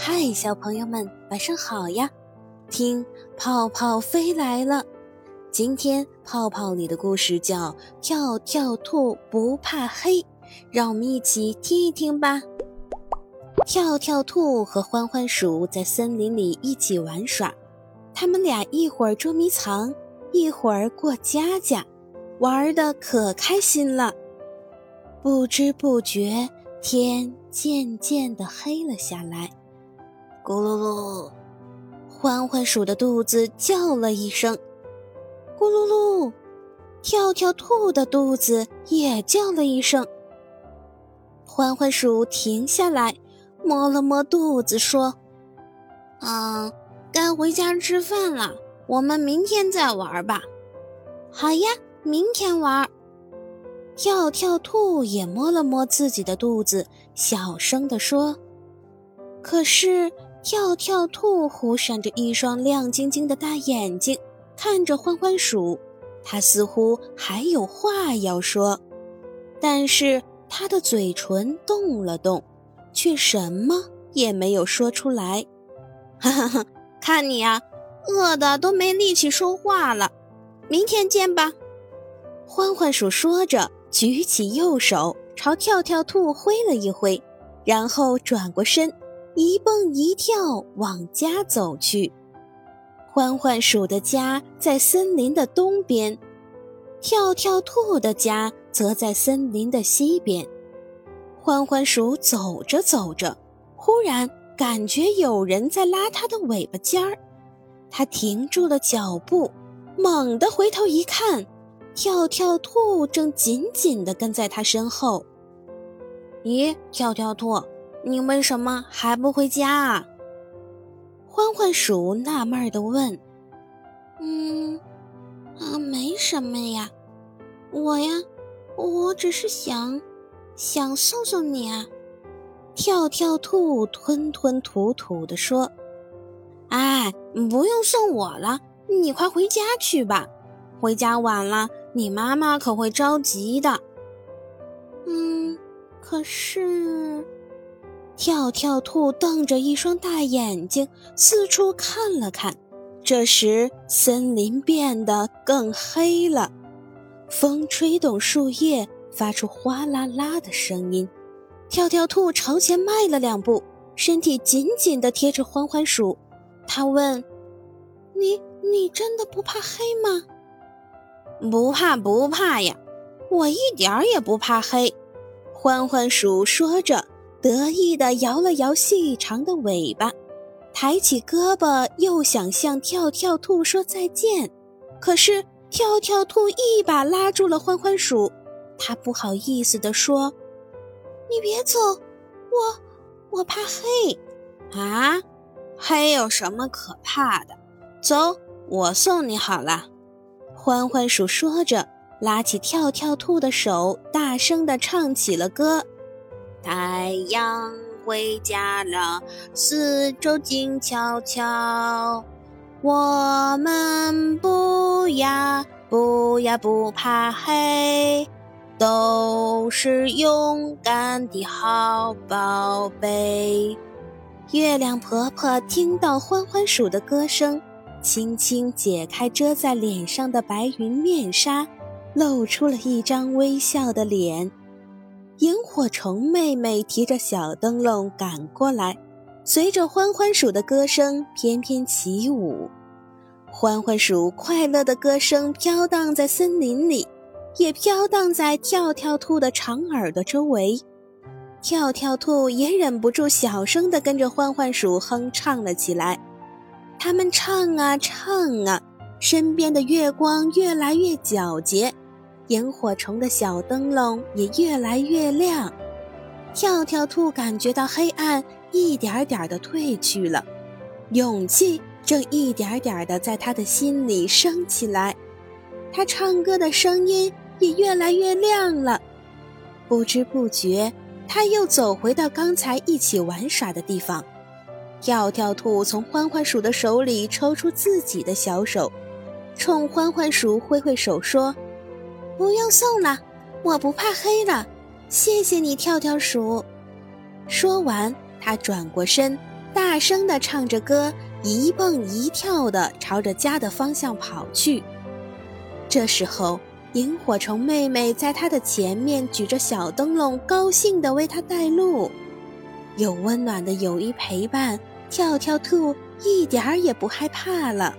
嗨，小朋友们，晚上好呀！听，泡泡飞来了。今天泡泡里的故事叫《跳跳兔不怕黑》，让我们一起听一听吧。跳跳兔和欢欢鼠在森林里一起玩耍，他们俩一会儿捉迷藏，一会儿过家家，玩的可开心了。不知不觉，天渐渐的黑了下来。咕噜噜，欢欢鼠的肚子叫了一声。咕噜噜，跳跳兔的肚子也叫了一声。欢欢鼠停下来，摸了摸肚子，说：“嗯，该回家吃饭了。我们明天再玩吧。”“好呀，明天玩。”跳跳兔也摸了摸自己的肚子，小声地说：“可是。”跳跳兔忽闪着一双亮晶晶的大眼睛，看着欢欢鼠，它似乎还有话要说，但是它的嘴唇动了动，却什么也没有说出来。哈哈哈，看你呀，饿的都没力气说话了。明天见吧。欢欢鼠说着，举起右手朝跳跳兔挥了一挥，然后转过身。一蹦一跳往家走去，欢欢鼠的家在森林的东边，跳跳兔的家则在森林的西边。欢欢鼠走着走着，忽然感觉有人在拉它的尾巴尖儿，它停住了脚步，猛地回头一看，跳跳兔正紧紧地跟在它身后。咦，跳跳兔？你为什么还不回家？欢欢鼠纳闷地问。“嗯，啊，没什么呀，我呀，我只是想，想送送你啊。”跳跳兔吞吞吐吐地说。“哎，不用送我了，你快回家去吧，回家晚了，你妈妈可会着急的。”“嗯，可是……”跳跳兔瞪着一双大眼睛，四处看了看。这时，森林变得更黑了，风吹动树叶，发出哗啦啦的声音。跳跳兔朝前迈了两步，身体紧紧地贴着欢欢鼠。他问：“你，你真的不怕黑吗？”“不怕，不怕呀，我一点儿也不怕黑。”欢欢鼠说着。得意地摇了摇细长的尾巴，抬起胳膊，又想向跳跳兔说再见，可是跳跳兔一把拉住了欢欢鼠，他不好意思地说：“你别走，我我怕黑啊，黑有什么可怕的？走，我送你好了。”欢欢鼠说着，拉起跳跳兔的手，大声地唱起了歌。太阳回家了，四周静悄悄。我们不呀不呀不怕黑，都是勇敢的好宝贝。月亮婆婆听到欢欢鼠的歌声，轻轻解开遮在脸上的白云面纱，露出了一张微笑的脸。萤火虫妹妹提着小灯笼赶过来，随着欢欢鼠的歌声翩翩起舞。欢欢鼠快乐的歌声飘荡在森林里，也飘荡在跳跳兔的长耳朵周围。跳跳兔也忍不住小声地跟着欢欢鼠哼唱了起来。他们唱啊唱啊，身边的月光越来越皎洁。萤火虫的小灯笼也越来越亮，跳跳兔感觉到黑暗一点点的退去了，勇气正一点点的在他的心里升起来，他唱歌的声音也越来越亮了。不知不觉，他又走回到刚才一起玩耍的地方。跳跳兔从欢欢鼠的手里抽出自己的小手，冲欢欢鼠挥挥手说。不用送了，我不怕黑了。谢谢你，跳跳鼠。说完，他转过身，大声地唱着歌，一蹦一跳地朝着家的方向跑去。这时候，萤火虫妹妹在它的前面举着小灯笼，高兴地为它带路。有温暖的友谊陪伴，跳跳兔一点儿也不害怕了。